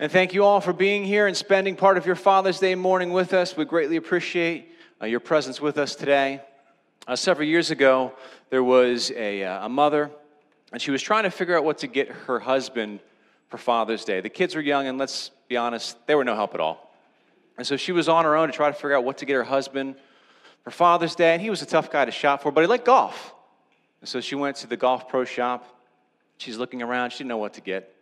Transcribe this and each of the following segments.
And thank you all for being here and spending part of your Father's Day morning with us. We greatly appreciate uh, your presence with us today. Uh, several years ago, there was a, uh, a mother, and she was trying to figure out what to get her husband for Father's Day. The kids were young, and let's be honest, they were no help at all. And so she was on her own to try to figure out what to get her husband for Father's Day, and he was a tough guy to shop for, but he liked golf. And so she went to the golf pro shop. She's looking around, she didn't know what to get.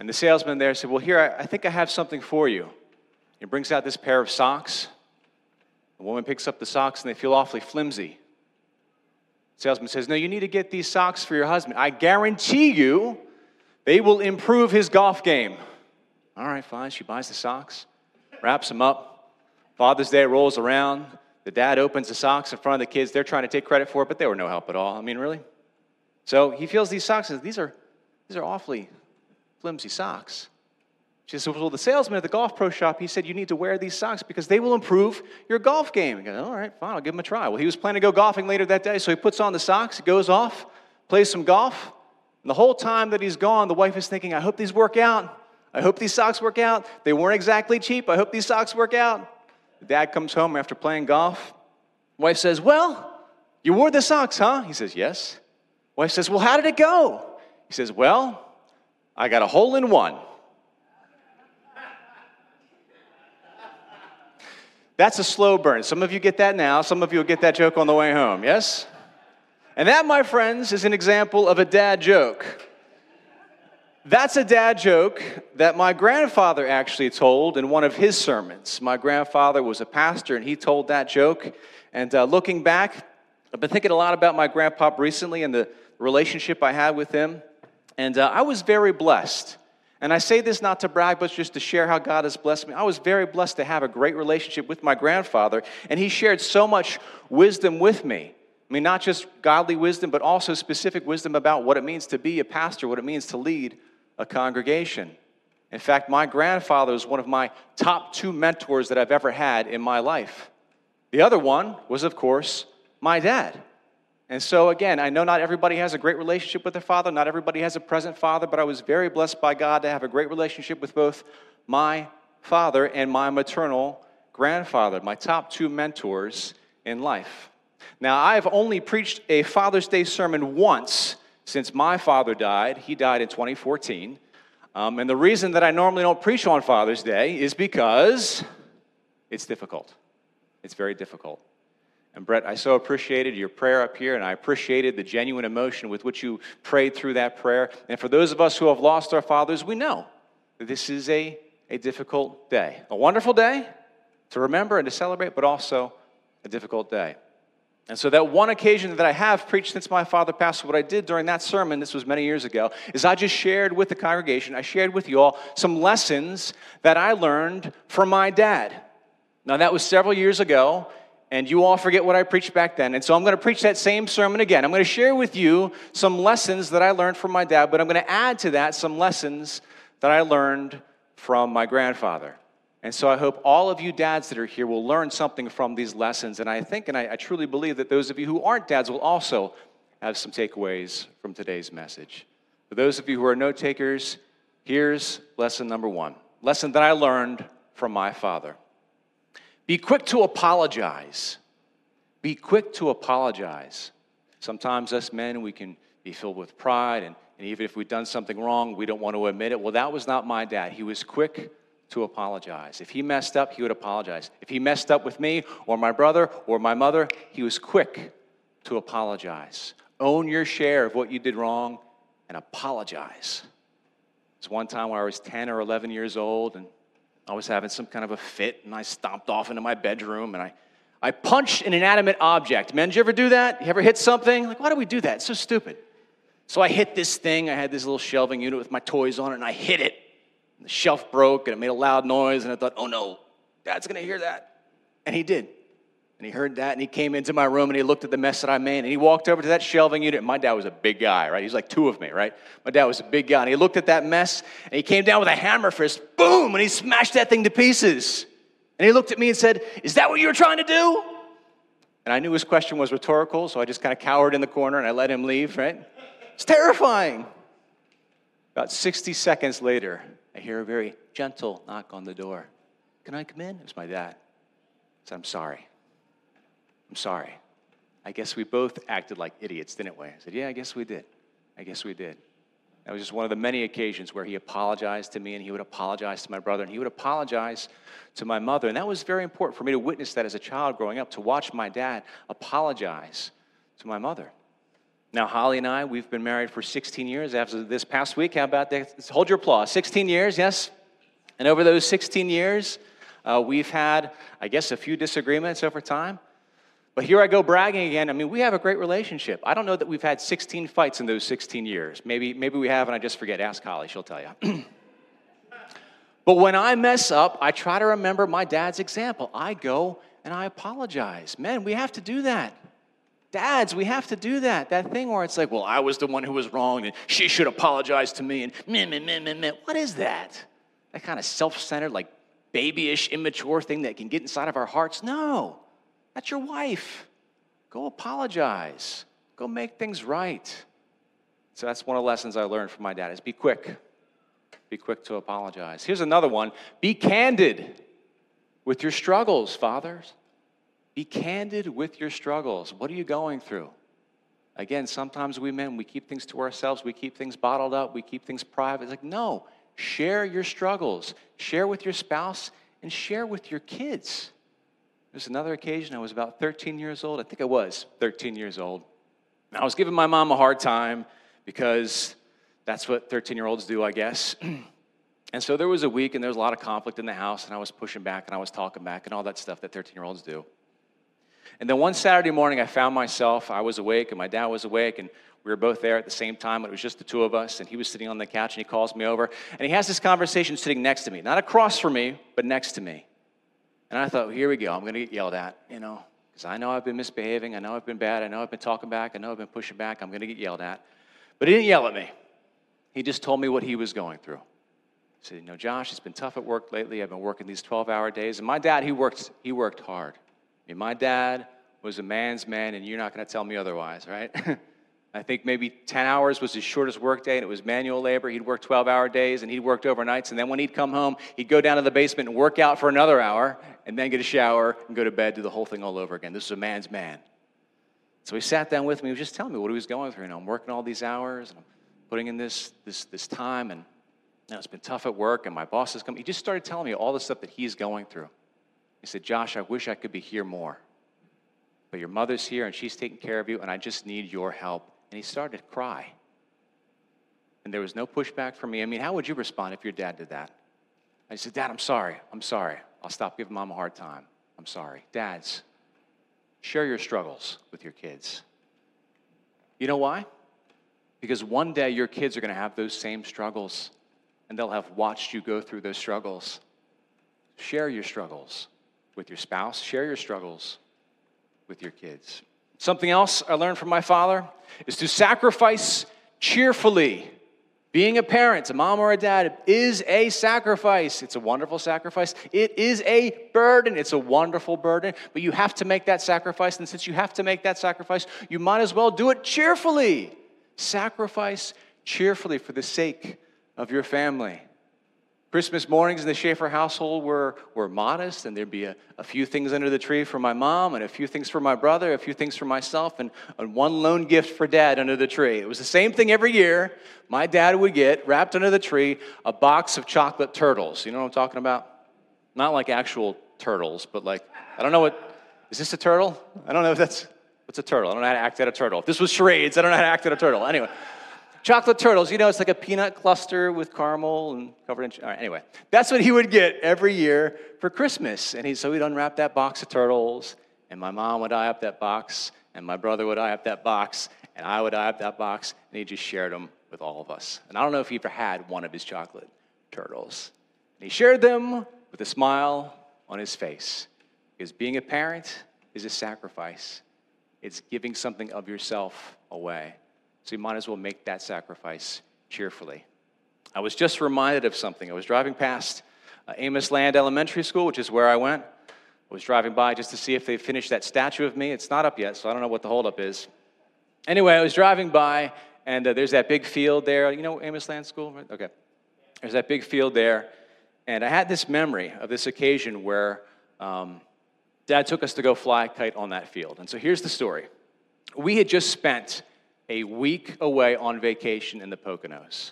And the salesman there said, Well, here, I, I think I have something for you. He brings out this pair of socks. The woman picks up the socks, and they feel awfully flimsy. The salesman says, No, you need to get these socks for your husband. I guarantee you they will improve his golf game. All right, fine. She buys the socks, wraps them up. Father's Day rolls around. The dad opens the socks in front of the kids. They're trying to take credit for it, but they were no help at all. I mean, really? So he feels these socks and says, These are, these are awfully flimsy socks. She says, Well, the salesman at the golf pro shop, he said, You need to wear these socks because they will improve your golf game. He goes, All right, fine, I'll give him a try. Well, he was planning to go golfing later that day, so he puts on the socks, goes off, plays some golf. And the whole time that he's gone, the wife is thinking, I hope these work out. I hope these socks work out. They weren't exactly cheap. I hope these socks work out. The dad comes home after playing golf. Wife says, Well, you wore the socks, huh? He says, Yes. Wife says, Well, how did it go? He says, Well, I got a hole in one. That's a slow burn. Some of you get that now, some of you will get that joke on the way home, yes? And that, my friends, is an example of a dad joke. That's a dad joke that my grandfather actually told in one of his sermons. My grandfather was a pastor and he told that joke. And uh, looking back, I've been thinking a lot about my grandpa recently and the relationship I had with him. And uh, I was very blessed. And I say this not to brag, but just to share how God has blessed me. I was very blessed to have a great relationship with my grandfather, and he shared so much wisdom with me. I mean, not just godly wisdom, but also specific wisdom about what it means to be a pastor, what it means to lead a congregation. In fact, my grandfather was one of my top two mentors that I've ever had in my life. The other one was, of course, my dad. And so, again, I know not everybody has a great relationship with their father, not everybody has a present father, but I was very blessed by God to have a great relationship with both my father and my maternal grandfather, my top two mentors in life. Now, I've only preached a Father's Day sermon once since my father died. He died in 2014. Um, and the reason that I normally don't preach on Father's Day is because it's difficult. It's very difficult. And Brett, I so appreciated your prayer up here, and I appreciated the genuine emotion with which you prayed through that prayer. And for those of us who have lost our fathers, we know that this is a, a difficult day. A wonderful day to remember and to celebrate, but also a difficult day. And so, that one occasion that I have preached since my father passed, what I did during that sermon, this was many years ago, is I just shared with the congregation, I shared with you all some lessons that I learned from my dad. Now, that was several years ago, and you all forget what I preached back then. And so I'm going to preach that same sermon again. I'm going to share with you some lessons that I learned from my dad, but I'm going to add to that some lessons that I learned from my grandfather. And so I hope all of you dads that are here will learn something from these lessons. And I think and I, I truly believe that those of you who aren't dads will also have some takeaways from today's message. For those of you who are note takers, here's lesson number one lesson that I learned from my father. Be quick to apologize. Be quick to apologize. Sometimes, us men, we can be filled with pride, and, and even if we've done something wrong, we don't want to admit it. Well, that was not my dad. He was quick to apologize. If he messed up, he would apologize. If he messed up with me or my brother or my mother, he was quick to apologize. Own your share of what you did wrong and apologize. It's one time where I was 10 or 11 years old and I was having some kind of a fit and I stomped off into my bedroom and I, I punched an inanimate object. Men, did you ever do that? You ever hit something? Like, why do we do that? It's so stupid. So I hit this thing. I had this little shelving unit with my toys on it and I hit it. And the shelf broke and it made a loud noise and I thought, oh no, dad's gonna hear that. And he did. And he heard that and he came into my room and he looked at the mess that I made and he walked over to that shelving unit. My dad was a big guy, right? He's like two of me, right? My dad was a big guy. And he looked at that mess and he came down with a hammer fist, boom, and he smashed that thing to pieces. And he looked at me and said, Is that what you were trying to do? And I knew his question was rhetorical, so I just kind of cowered in the corner and I let him leave, right? It's terrifying. About 60 seconds later, I hear a very gentle knock on the door. Can I come in? It was my dad. I said, I'm sorry. I'm sorry. I guess we both acted like idiots, didn't we? I said, Yeah, I guess we did. I guess we did. That was just one of the many occasions where he apologized to me and he would apologize to my brother and he would apologize to my mother. And that was very important for me to witness that as a child growing up, to watch my dad apologize to my mother. Now, Holly and I, we've been married for 16 years. After this past week, how about that? Hold your applause. 16 years, yes? And over those 16 years, uh, we've had, I guess, a few disagreements over time. But here I go bragging again. I mean, we have a great relationship. I don't know that we've had 16 fights in those 16 years. Maybe, maybe we have, and I just forget. Ask Holly, she'll tell you. but when I mess up, I try to remember my dad's example. I go and I apologize. Men, we have to do that. Dads, we have to do that. That thing where it's like, well, I was the one who was wrong and she should apologize to me and meh, meh, meh, meh, meh. What is that? That kind of self centered, like babyish, immature thing that can get inside of our hearts? No. That's your wife. Go apologize. Go make things right. So that's one of the lessons I learned from my dad is be quick. Be quick to apologize. Here's another one. Be candid with your struggles, fathers. Be candid with your struggles. What are you going through? Again, sometimes we men, we keep things to ourselves, we keep things bottled up, we keep things private. It's like, no, share your struggles, share with your spouse, and share with your kids. There's another occasion, I was about 13 years old. I think I was 13 years old. I was giving my mom a hard time because that's what 13 year olds do, I guess. and so there was a week and there was a lot of conflict in the house, and I was pushing back and I was talking back and all that stuff that 13 year olds do. And then one Saturday morning, I found myself, I was awake and my dad was awake, and we were both there at the same time. But it was just the two of us, and he was sitting on the couch and he calls me over, and he has this conversation sitting next to me, not across from me, but next to me. And I thought, here we go. I'm going to get yelled at, you know, because I know I've been misbehaving. I know I've been bad. I know I've been talking back. I know I've been pushing back. I'm going to get yelled at. But he didn't yell at me. He just told me what he was going through. He said, you know, Josh, it's been tough at work lately. I've been working these 12-hour days. And my dad, he worked, he worked hard. I mean, my dad was a man's man, and you're not going to tell me otherwise, right? I think maybe 10 hours was his shortest work day, and it was manual labor. He'd work 12 hour days, and he'd worked overnights. And then when he'd come home, he'd go down to the basement and work out for another hour, and then get a shower and go to bed, do the whole thing all over again. This is a man's man. So he sat down with me. He was just telling me what he was going through. You know, I'm working all these hours, and I'm putting in this, this, this time, and you know, it's been tough at work, and my boss is coming. He just started telling me all the stuff that he's going through. He said, Josh, I wish I could be here more. But your mother's here, and she's taking care of you, and I just need your help and he started to cry. And there was no pushback from me. I mean, how would you respond if your dad did that? I said, Dad, I'm sorry. I'm sorry. I'll stop giving mom a hard time. I'm sorry. Dads, share your struggles with your kids. You know why? Because one day your kids are going to have those same struggles and they'll have watched you go through those struggles. Share your struggles with your spouse, share your struggles with your kids. Something else I learned from my father is to sacrifice cheerfully. Being a parent, a mom or a dad, is a sacrifice. It's a wonderful sacrifice. It is a burden. It's a wonderful burden, but you have to make that sacrifice. And since you have to make that sacrifice, you might as well do it cheerfully. Sacrifice cheerfully for the sake of your family. Christmas mornings in the Schaefer household were, were modest, and there'd be a, a, few things under the tree for my mom, and a few things for my brother, a few things for myself, and, and one lone gift for dad under the tree. It was the same thing every year. My dad would get, wrapped under the tree, a box of chocolate turtles. You know what I'm talking about? Not like actual turtles, but like, I don't know what, is this a turtle? I don't know if that's, what's a turtle? I don't know how to act at a turtle. If this was charades, I don't know how to act at a turtle. Anyway. Chocolate turtles, you know, it's like a peanut cluster with caramel and covered in. Right, anyway, that's what he would get every year for Christmas. And he, so he'd unwrap that box of turtles, and my mom would eye up that box, and my brother would eye up that box, and I would eye up that box, and he just shared them with all of us. And I don't know if he ever had one of his chocolate turtles. And he shared them with a smile on his face. Because being a parent is a sacrifice, it's giving something of yourself away. So you might as well make that sacrifice cheerfully. I was just reminded of something. I was driving past uh, Amosland Elementary School, which is where I went. I was driving by just to see if they finished that statue of me. It's not up yet, so I don't know what the holdup is. Anyway, I was driving by, and uh, there's that big field there. You know Amosland School? Right? Okay. There's that big field there. And I had this memory of this occasion where um, dad took us to go fly a kite on that field. And so here's the story we had just spent a week away on vacation in the Poconos.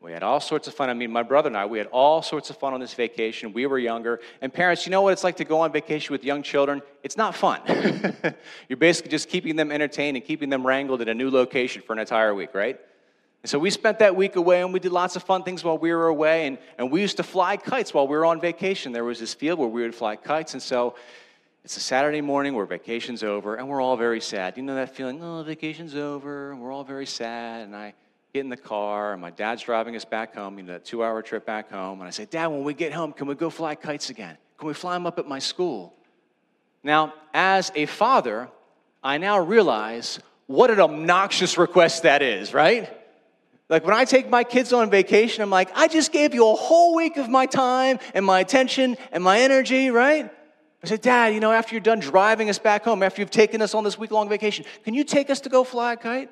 We had all sorts of fun. I mean, my brother and I, we had all sorts of fun on this vacation. We were younger. And parents, you know what it's like to go on vacation with young children? It's not fun. You're basically just keeping them entertained and keeping them wrangled in a new location for an entire week, right? And so we spent that week away and we did lots of fun things while we were away. And, and we used to fly kites while we were on vacation. There was this field where we would fly kites. And so it's a Saturday morning where vacation's over and we're all very sad. You know that feeling, oh, vacation's over, and we're all very sad. And I get in the car, and my dad's driving us back home, you know, that two hour trip back home. And I say, Dad, when we get home, can we go fly kites again? Can we fly them up at my school? Now, as a father, I now realize what an obnoxious request that is, right? Like when I take my kids on vacation, I'm like, I just gave you a whole week of my time and my attention and my energy, right? I said, Dad, you know, after you're done driving us back home, after you've taken us on this week long vacation, can you take us to go fly a kite?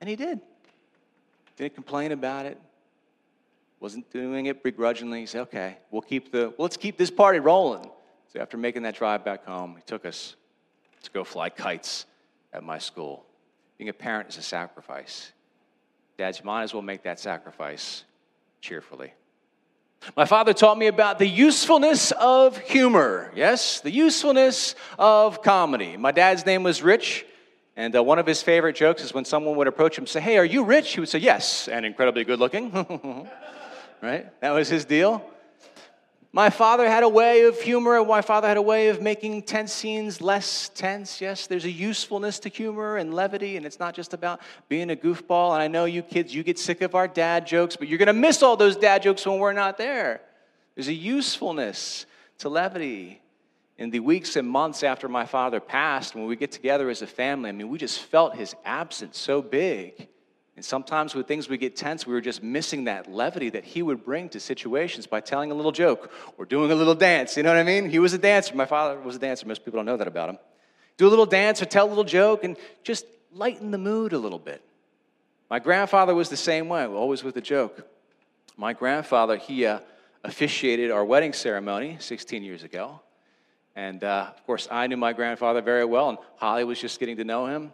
And he did. Didn't complain about it. Wasn't doing it begrudgingly. He said, okay, we'll keep the, well, let's keep this party rolling. So after making that drive back home, he took us to go fly kites at my school. Being a parent is a sacrifice. Dads, you might as well make that sacrifice cheerfully. My father taught me about the usefulness of humor. Yes, the usefulness of comedy. My dad's name was Rich. And uh, one of his favorite jokes is when someone would approach him and say, Hey, are you rich? He would say, Yes, and incredibly good looking. right? That was his deal. My father had a way of humor. My father had a way of making tense scenes less tense. Yes, there's a usefulness to humor and levity, and it's not just about being a goofball. And I know you kids, you get sick of our dad jokes, but you're going to miss all those dad jokes when we're not there. There's a usefulness to levity in the weeks and months after my father passed, when we get together as a family, I mean, we just felt his absence so big. And sometimes with things we get tense, we were just missing that levity that he would bring to situations by telling a little joke or doing a little dance. You know what I mean? He was a dancer. My father was a dancer. Most people don't know that about him. Do a little dance or tell a little joke and just lighten the mood a little bit. My grandfather was the same way, always with a joke. My grandfather, he uh, officiated our wedding ceremony 16 years ago. And uh, of course, I knew my grandfather very well, and Holly was just getting to know him.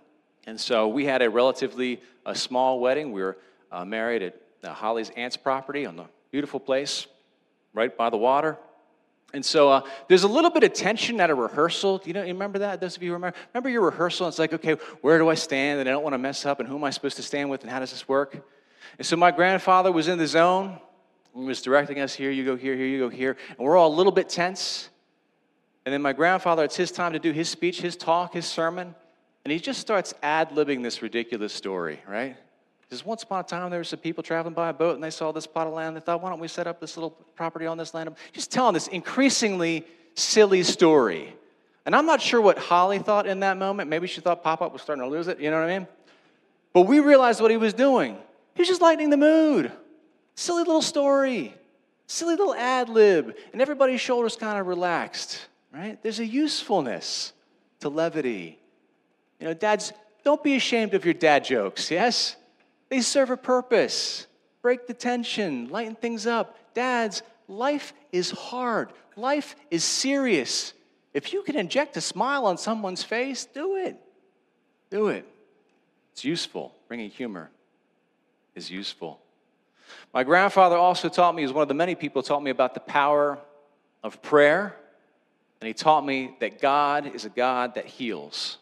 And so we had a relatively a small wedding. We were uh, married at uh, Holly's aunt's property on the beautiful place right by the water. And so uh, there's a little bit of tension at a rehearsal. You know, you remember that? Those of you remember? Remember your rehearsal? It's like, okay, where do I stand? And I don't want to mess up. And who am I supposed to stand with? And how does this work? And so my grandfather was in the zone. He was directing us here, you go here, here, you go here. And we're all a little bit tense. And then my grandfather, it's his time to do his speech, his talk, his sermon. And he just starts ad libbing this ridiculous story, right? He says, Once upon a time, there were some people traveling by a boat and they saw this plot of land. They thought, Why don't we set up this little property on this land? Just telling this increasingly silly story. And I'm not sure what Holly thought in that moment. Maybe she thought Pop Up was starting to lose it. You know what I mean? But we realized what he was doing. He was just lightening the mood. Silly little story, silly little ad lib. And everybody's shoulders kind of relaxed right? There's a usefulness to levity. You know, dads, don't be ashamed of your dad jokes, yes? They serve a purpose. Break the tension, lighten things up. Dads, life is hard, life is serious. If you can inject a smile on someone's face, do it. Do it. It's useful. Bringing humor is useful. My grandfather also taught me, as one of the many people taught me about the power of prayer and he taught me that God is a God that heals.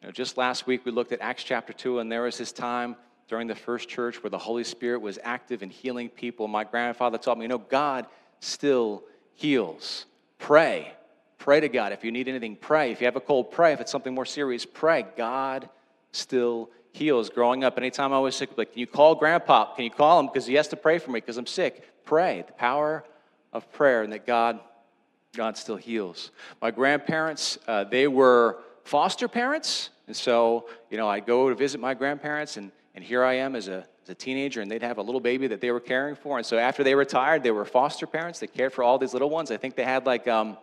You know, just last week we looked at Acts chapter 2, and there was this time during the first church where the Holy Spirit was active in healing people. My grandfather taught me, you know, God still heals. Pray. Pray to God. If you need anything, pray. If you have a cold, pray. If it's something more serious, pray. God still heals. Growing up, anytime I was sick, like, can you call grandpa? Can you call him? Because he has to pray for me because I'm sick. Pray. The power of prayer and that God God still heals. My grandparents, uh, they were foster parents. And so, you know, I go to visit my grandparents, and, and here I am as a, as a teenager, and they'd have a little baby that they were caring for. And so after they retired, they were foster parents. They cared for all these little ones. I think they had like, um,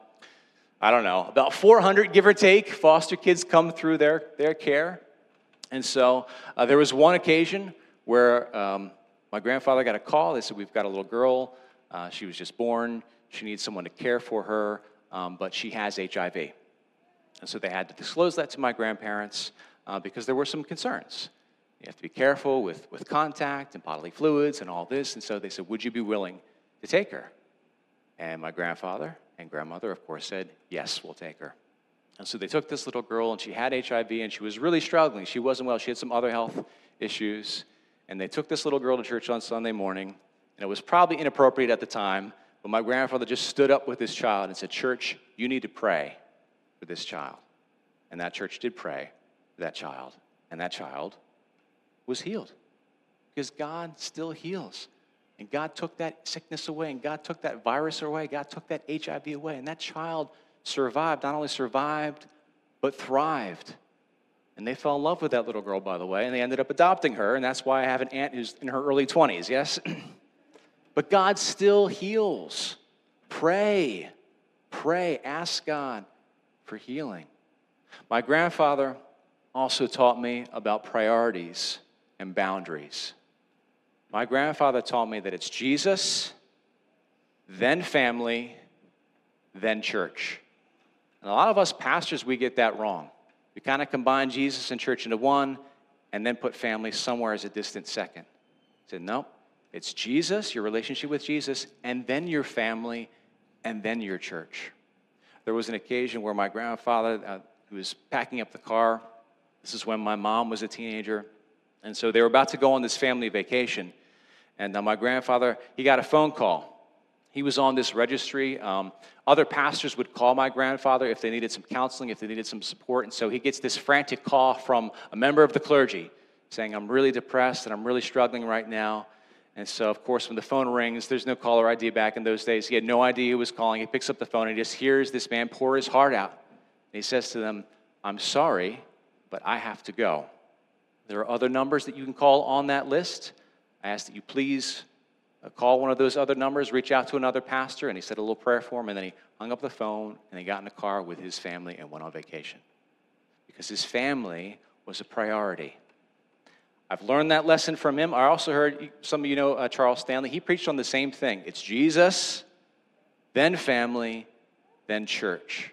I don't know, about 400, give or take, foster kids come through their, their care. And so uh, there was one occasion where um, my grandfather got a call. They said, We've got a little girl. Uh, she was just born. She needs someone to care for her, um, but she has HIV. And so they had to disclose that to my grandparents uh, because there were some concerns. You have to be careful with, with contact and bodily fluids and all this. And so they said, Would you be willing to take her? And my grandfather and grandmother, of course, said, Yes, we'll take her. And so they took this little girl, and she had HIV, and she was really struggling. She wasn't well. She had some other health issues. And they took this little girl to church on Sunday morning, and it was probably inappropriate at the time, but my grandfather just stood up with this child and said, Church, you need to pray for this child. And that church did pray for that child, and that child was healed because God still heals. And God took that sickness away, and God took that virus away, God took that HIV away, and that child survived, not only survived, but thrived. And they fell in love with that little girl, by the way, and they ended up adopting her, and that's why I have an aunt who's in her early 20s, yes? but God still heals. Pray, pray, ask God for healing. My grandfather also taught me about priorities and boundaries. My grandfather taught me that it's Jesus, then family, then church. And a lot of us pastors, we get that wrong. We kind of combine Jesus and church into one and then put family somewhere as a distant second. I said, no, it's Jesus, your relationship with Jesus, and then your family, and then your church. There was an occasion where my grandfather, uh, who was packing up the car, this is when my mom was a teenager, and so they were about to go on this family vacation. And uh, my grandfather, he got a phone call. He was on this registry. Um, other pastors would call my grandfather if they needed some counseling, if they needed some support. And so he gets this frantic call from a member of the clergy saying, I'm really depressed and I'm really struggling right now. And so, of course, when the phone rings, there's no caller ID back in those days. He had no idea who was calling. He picks up the phone and he just hears this man pour his heart out. And he says to them, I'm sorry, but I have to go. There are other numbers that you can call on that list. I ask that you please uh, call one of those other numbers, reach out to another pastor, and he said a little prayer for him, and then he hung up the phone and he got in a car with his family and went on vacation because his family was a priority. I've learned that lesson from him. I also heard some of you know uh, Charles Stanley. He preached on the same thing it's Jesus, then family, then church.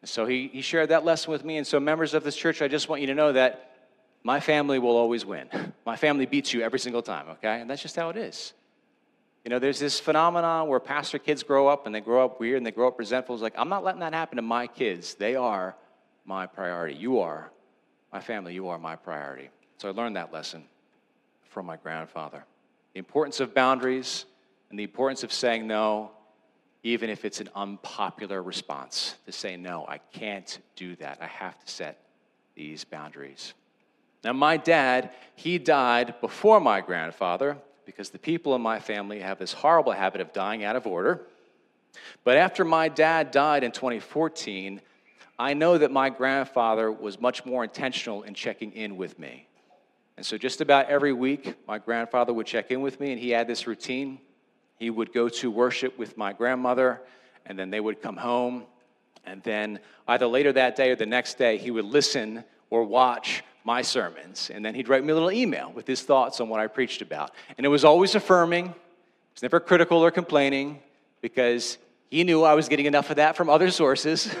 And so he, he shared that lesson with me. And so, members of this church, I just want you to know that my family will always win. My family beats you every single time, okay? And that's just how it is. You know, there's this phenomenon where pastor kids grow up and they grow up weird and they grow up resentful. It's like, I'm not letting that happen to my kids. They are my priority. You are my family. You are my priority. So I learned that lesson from my grandfather. The importance of boundaries and the importance of saying no, even if it's an unpopular response, to say, no, I can't do that. I have to set these boundaries. Now, my dad, he died before my grandfather because the people in my family have this horrible habit of dying out of order. But after my dad died in 2014, I know that my grandfather was much more intentional in checking in with me. And so, just about every week, my grandfather would check in with me, and he had this routine. He would go to worship with my grandmother, and then they would come home. And then, either later that day or the next day, he would listen or watch my sermons. And then he'd write me a little email with his thoughts on what I preached about. And it was always affirming, it was never critical or complaining because he knew I was getting enough of that from other sources.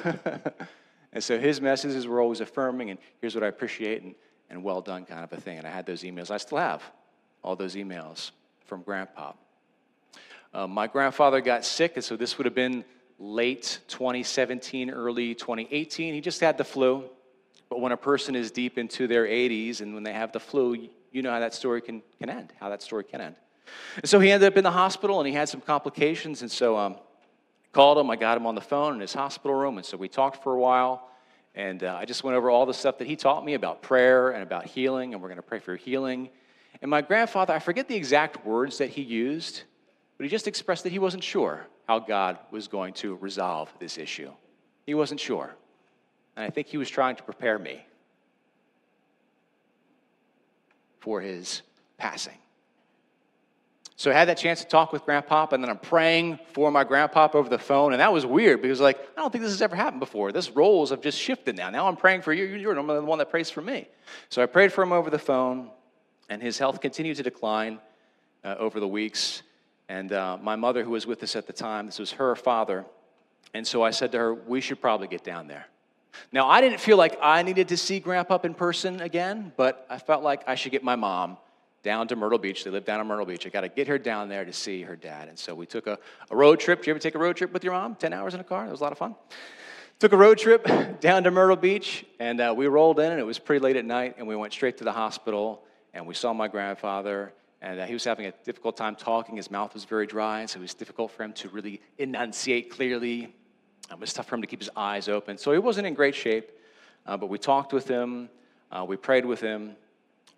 and so his messages were always affirming and here's what I appreciate and, and well done kind of a thing. And I had those emails. I still have all those emails from Grandpa. Uh, my grandfather got sick, and so this would have been late 2017, early 2018. He just had the flu. But when a person is deep into their 80s and when they have the flu, you know how that story can, can end, how that story can end. And so he ended up in the hospital and he had some complications. And so um, called him, I got him on the phone in his hospital room. And so we talked for a while. And uh, I just went over all the stuff that he taught me about prayer and about healing. And we're going to pray for healing. And my grandfather, I forget the exact words that he used, but he just expressed that he wasn't sure how God was going to resolve this issue. He wasn't sure. And I think he was trying to prepare me for his passing. So I had that chance to talk with Grandpop, and then I'm praying for my Grandpop over the phone, and that was weird because, like, I don't think this has ever happened before. This roles have just shifted now. Now I'm praying for you. You're the one that prays for me. So I prayed for him over the phone, and his health continued to decline. uh, over the weeks. And uh, my mother, who was with us at the time, this was her father. And so I said to her, We should probably get down there. Now, I didn't feel like I needed to see Grandpa in person again, but I felt like I should get my mom down to Myrtle Beach. They live down in Myrtle Beach. I got to get her down there to see her dad. And so we took a, a road trip. Did you ever take a road trip with your mom? 10 hours in a car? That was a lot of fun. Took a road trip down to Myrtle Beach, and uh, we rolled in, and it was pretty late at night, and we went straight to the hospital, and we saw my grandfather, and uh, he was having a difficult time talking. His mouth was very dry, so it was difficult for him to really enunciate clearly. It was tough for him to keep his eyes open. So he wasn't in great shape, uh, but we talked with him, uh, we prayed with him.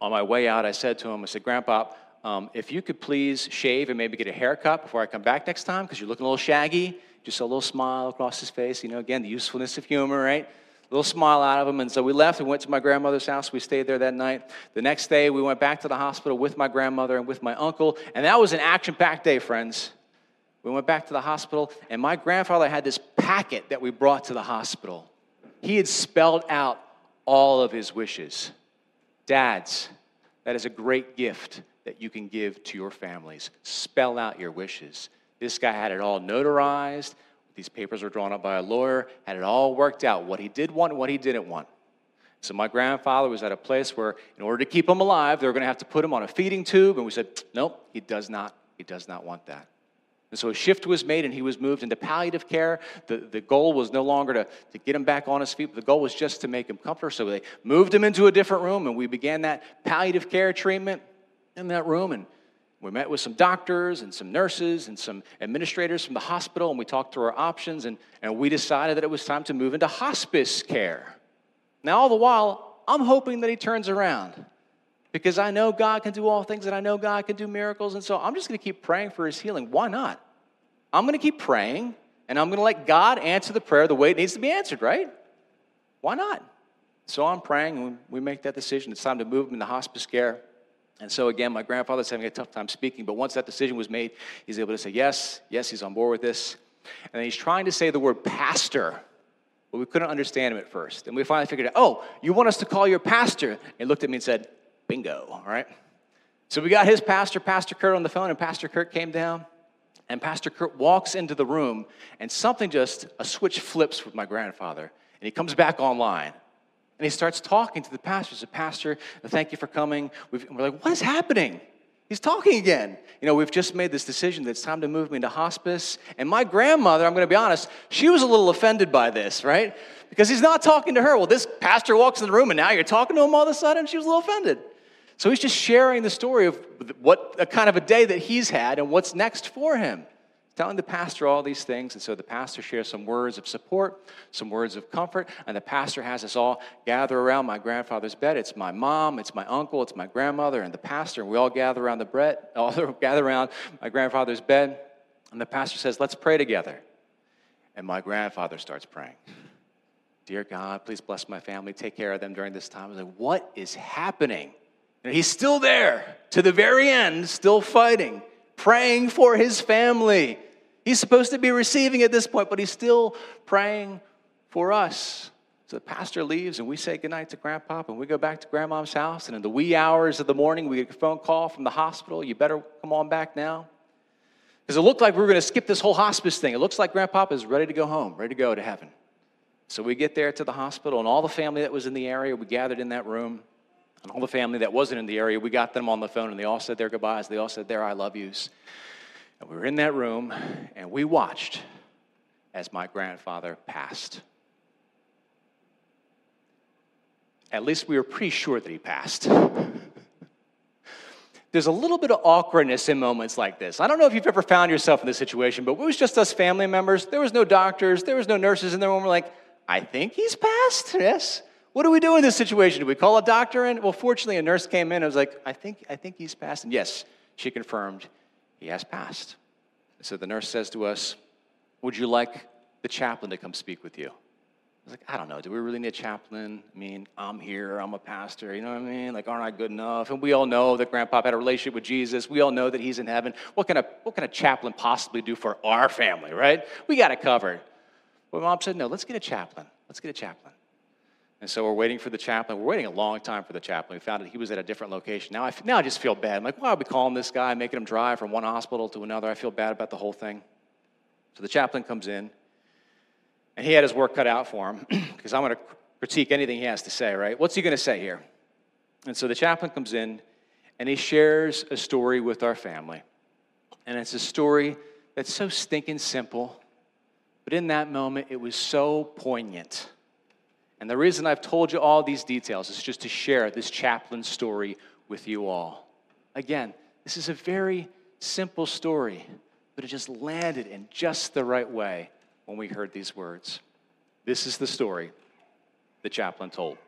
On my way out, I said to him, I said, Grandpa, um, if you could please shave and maybe get a haircut before I come back next time, because you're looking a little shaggy. Just a little smile across his face. You know, again, the usefulness of humor, right? A little smile out of him. And so we left and went to my grandmother's house. We stayed there that night. The next day, we went back to the hospital with my grandmother and with my uncle. And that was an action packed day, friends. We went back to the hospital, and my grandfather had this packet that we brought to the hospital. He had spelled out all of his wishes. Dads, that is a great gift that you can give to your families. Spell out your wishes. This guy had it all notarized. These papers were drawn up by a lawyer, had it all worked out what he did want and what he didn't want. So my grandfather was at a place where, in order to keep him alive, they were going to have to put him on a feeding tube, and we said, nope, he does not. He does not want that. And so a shift was made and he was moved into palliative care. The, the goal was no longer to, to get him back on his feet, the goal was just to make him comfortable. So they moved him into a different room and we began that palliative care treatment in that room. And we met with some doctors and some nurses and some administrators from the hospital and we talked through our options and, and we decided that it was time to move into hospice care. Now, all the while, I'm hoping that he turns around because I know God can do all things and I know God can do miracles. And so I'm just going to keep praying for his healing. Why not? I'm going to keep praying and I'm going to let God answer the prayer the way it needs to be answered, right? Why not? So I'm praying and we make that decision. It's time to move him into hospice care. And so again, my grandfather's having a tough time speaking, but once that decision was made, he's able to say, yes, yes, he's on board with this. And he's trying to say the word pastor, but we couldn't understand him at first. And we finally figured out, oh, you want us to call your pastor? And he looked at me and said, bingo, all right? So we got his pastor, Pastor Kurt, on the phone, and Pastor Kurt came down. And Pastor Kurt walks into the room, and something just, a switch flips with my grandfather, and he comes back online. And he starts talking to the pastor. He says, Pastor, thank you for coming. we are like, what is happening? He's talking again. You know, we've just made this decision that it's time to move me into hospice. And my grandmother, I'm going to be honest, she was a little offended by this, right? Because he's not talking to her. Well, this pastor walks in the room and now you're talking to him all of a sudden. She was a little offended. So he's just sharing the story of what a kind of a day that he's had and what's next for him. Telling the pastor all these things. And so the pastor shares some words of support, some words of comfort. And the pastor has us all gather around my grandfather's bed. It's my mom, it's my uncle, it's my grandmother, and the pastor. And we all gather around the bread, all gather around my grandfather's bed. And the pastor says, Let's pray together. And my grandfather starts praying. Dear God, please bless my family. Take care of them during this time. I was like, What is happening? And he's still there to the very end, still fighting, praying for his family. He's supposed to be receiving at this point, but he's still praying for us. So the pastor leaves and we say goodnight to grandpa and we go back to grandma's house. And in the wee hours of the morning, we get a phone call from the hospital. You better come on back now. Because it looked like we were going to skip this whole hospice thing. It looks like grandpa is ready to go home, ready to go to heaven. So we get there to the hospital, and all the family that was in the area, we gathered in that room. And all the family that wasn't in the area, we got them on the phone and they all said their goodbyes. They all said their I love yous. And we were in that room and we watched as my grandfather passed. At least we were pretty sure that he passed. There's a little bit of awkwardness in moments like this. I don't know if you've ever found yourself in this situation, but it was just us family members. There was no doctors, there was no nurses in the room. We're like, I think he's passed. Yes. What do we do in this situation? Do we call a doctor in? Well, fortunately, a nurse came in and was like, I think, I think he's passed. And yes, she confirmed he has passed. So the nurse says to us, Would you like the chaplain to come speak with you? I was like, I don't know. Do we really need a chaplain? I mean, I'm here. I'm a pastor. You know what I mean? Like, aren't I good enough? And we all know that Grandpa had a relationship with Jesus. We all know that he's in heaven. What can a, what can a chaplain possibly do for our family, right? We got it covered. But mom said, no, let's get a chaplain. Let's get a chaplain. And so we're waiting for the chaplain. We're waiting a long time for the chaplain. We found that he was at a different location. Now I, now I just feel bad. I'm like, why are we calling this guy, making him drive from one hospital to another? I feel bad about the whole thing. So the chaplain comes in, and he had his work cut out for him because I'm going to critique anything he has to say, right? What's he going to say here? And so the chaplain comes in, and he shares a story with our family. And it's a story that's so stinking simple, but in that moment, it was so poignant. And the reason I've told you all these details is just to share this chaplain story with you all. Again, this is a very simple story, but it just landed in just the right way when we heard these words. This is the story the chaplain told.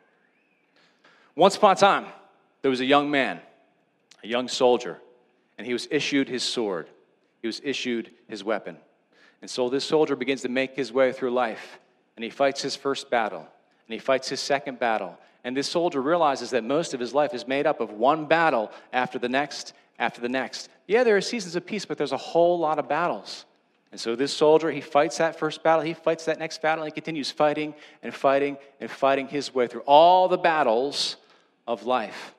Once upon a time, there was a young man, a young soldier, and he was issued his sword. He was issued his weapon. And so this soldier begins to make his way through life, and he fights his first battle and he fights his second battle. And this soldier realizes that most of his life is made up of one battle after the next, after the next. Yeah, there are seasons of peace, but there's a whole lot of battles. And so this soldier, he fights that first battle, he fights that next battle, and he continues fighting and fighting and fighting his way through all the battles of life.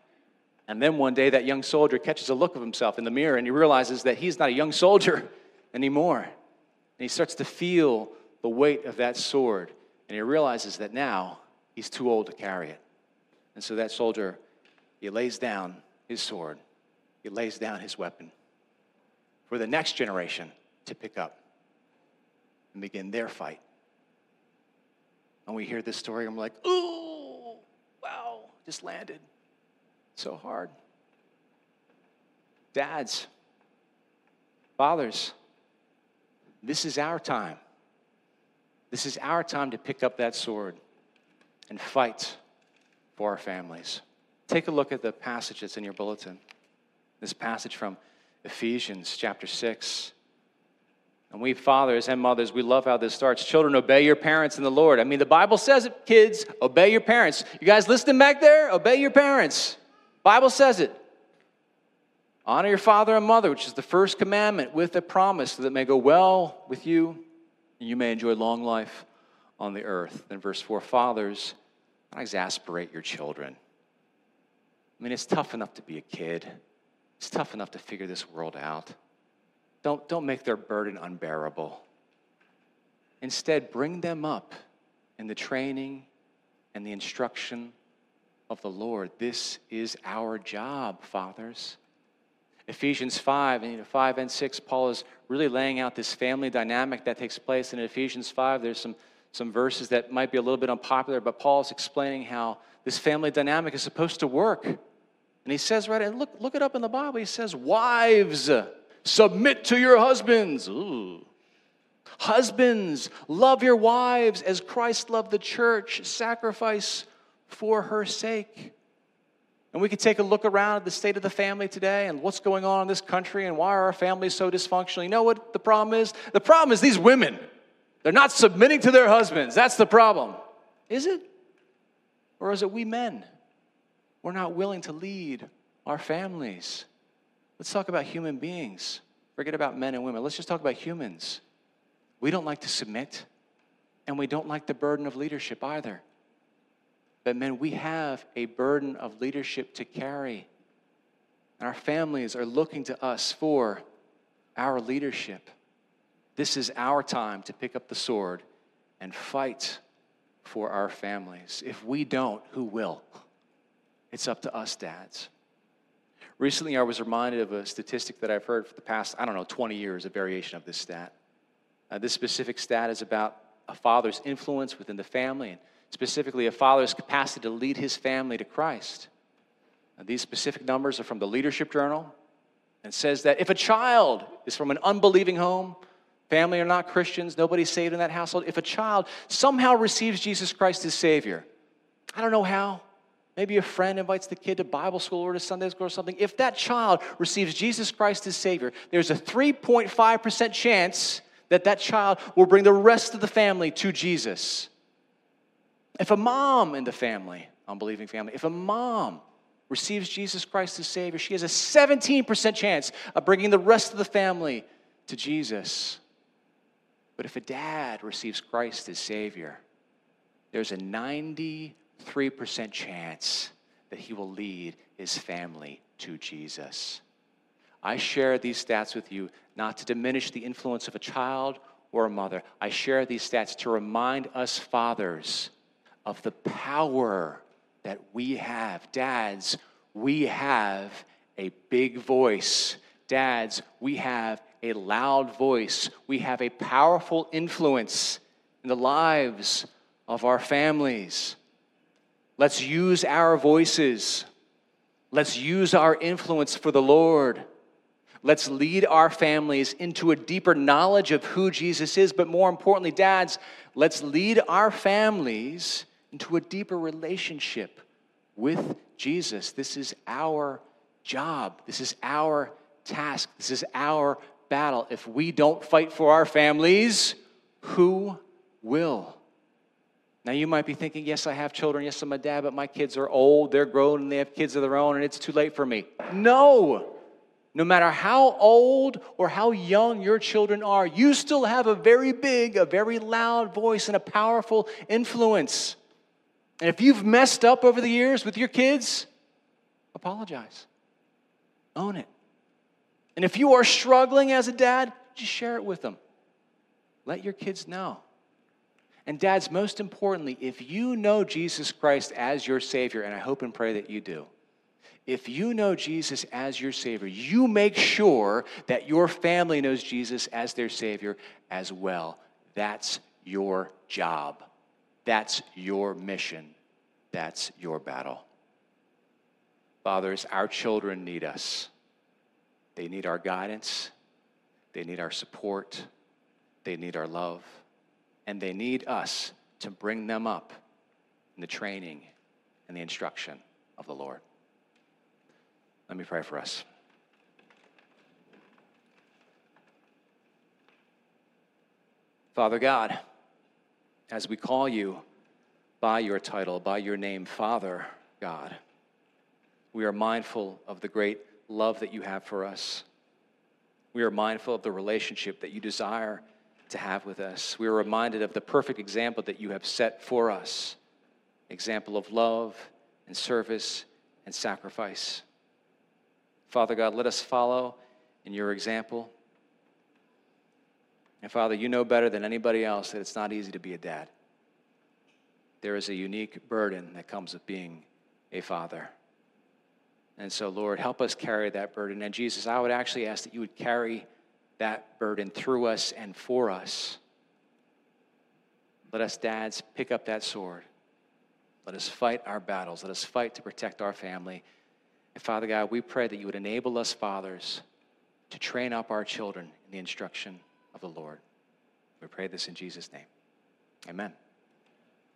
And then one day, that young soldier catches a look of himself in the mirror and he realizes that he's not a young soldier anymore. And he starts to feel the weight of that sword. And he realizes that now he's too old to carry it. And so that soldier, he lays down his sword, he lays down his weapon for the next generation to pick up and begin their fight. And we hear this story, I'm like, ooh, wow, just landed. So hard. Dads, fathers, this is our time. This is our time to pick up that sword and fight for our families. Take a look at the passage that's in your bulletin. This passage from Ephesians chapter 6. And we fathers and mothers, we love how this starts. Children, obey your parents in the Lord. I mean, the Bible says it, kids, obey your parents. You guys listening back there? Obey your parents. Bible says it. Honor your father and mother, which is the first commandment with a promise that it may go well with you and you may enjoy long life on the earth. Then verse 4, fathers, don't exasperate your children. I mean, it's tough enough to be a kid, it's tough enough to figure this world out. Don't, don't make their burden unbearable. Instead, bring them up in the training and the instruction of the Lord. This is our job, fathers. Ephesians 5 and 5 and 6, Paul is really laying out this family dynamic that takes place. In Ephesians 5, there's some some verses that might be a little bit unpopular, but Paul's explaining how this family dynamic is supposed to work. And he says, right, and look, look it up in the Bible. He says, Wives, submit to your husbands. Ooh. Husbands, love your wives as Christ loved the church, sacrifice for her sake. And we could take a look around at the state of the family today and what's going on in this country and why are our families so dysfunctional. You know what the problem is? The problem is these women. They're not submitting to their husbands. That's the problem. Is it? Or is it we men? We're not willing to lead our families. Let's talk about human beings. Forget about men and women. Let's just talk about humans. We don't like to submit, and we don't like the burden of leadership either. But, men, we have a burden of leadership to carry. And our families are looking to us for our leadership. This is our time to pick up the sword and fight for our families. If we don't, who will? It's up to us, dads. Recently, I was reminded of a statistic that I've heard for the past, I don't know, 20 years, a variation of this stat. Uh, this specific stat is about a father's influence within the family, and specifically a father's capacity to lead his family to Christ. These specific numbers are from the Leadership Journal and says that if a child is from an unbelieving home, family are not Christians, nobody's saved in that household. If a child somehow receives Jesus Christ as Savior, I don't know how. Maybe a friend invites the kid to Bible school or to Sunday school or something. If that child receives Jesus Christ as Savior, there's a 3.5% chance that that child will bring the rest of the family to Jesus. If a mom in the family, unbelieving family, if a mom receives Jesus Christ as Savior, she has a 17% chance of bringing the rest of the family to Jesus. But if a dad receives Christ as Savior, there's a 93% chance that he will lead his family to Jesus. I share these stats with you not to diminish the influence of a child or a mother. I share these stats to remind us fathers of the power that we have. Dads, we have a big voice. Dads, we have a loud voice. We have a powerful influence in the lives of our families. Let's use our voices. Let's use our influence for the Lord. Let's lead our families into a deeper knowledge of who Jesus is. But more importantly, dads, let's lead our families into a deeper relationship with Jesus. This is our job. This is our task. This is our battle. If we don't fight for our families, who will? Now, you might be thinking, yes, I have children. Yes, I'm a dad, but my kids are old, they're grown, and they have kids of their own, and it's too late for me. No! No matter how old or how young your children are, you still have a very big, a very loud voice and a powerful influence. And if you've messed up over the years with your kids, apologize. Own it. And if you are struggling as a dad, just share it with them. Let your kids know. And, dads, most importantly, if you know Jesus Christ as your Savior, and I hope and pray that you do, if you know Jesus as your Savior, you make sure that your family knows Jesus as their Savior as well. That's your job. That's your mission. That's your battle. Fathers, our children need us. They need our guidance, they need our support, they need our love, and they need us to bring them up in the training and the instruction of the Lord. Let me pray for us. Father God, as we call you by your title, by your name, Father God, we are mindful of the great love that you have for us. We are mindful of the relationship that you desire to have with us. We are reminded of the perfect example that you have set for us example of love and service and sacrifice. Father God, let us follow in your example. And Father, you know better than anybody else that it's not easy to be a dad. There is a unique burden that comes with being a father. And so, Lord, help us carry that burden. And Jesus, I would actually ask that you would carry that burden through us and for us. Let us, dads, pick up that sword. Let us fight our battles. Let us fight to protect our family. And Father God, we pray that you would enable us, fathers, to train up our children in the instruction of the Lord. We pray this in Jesus' name. Amen.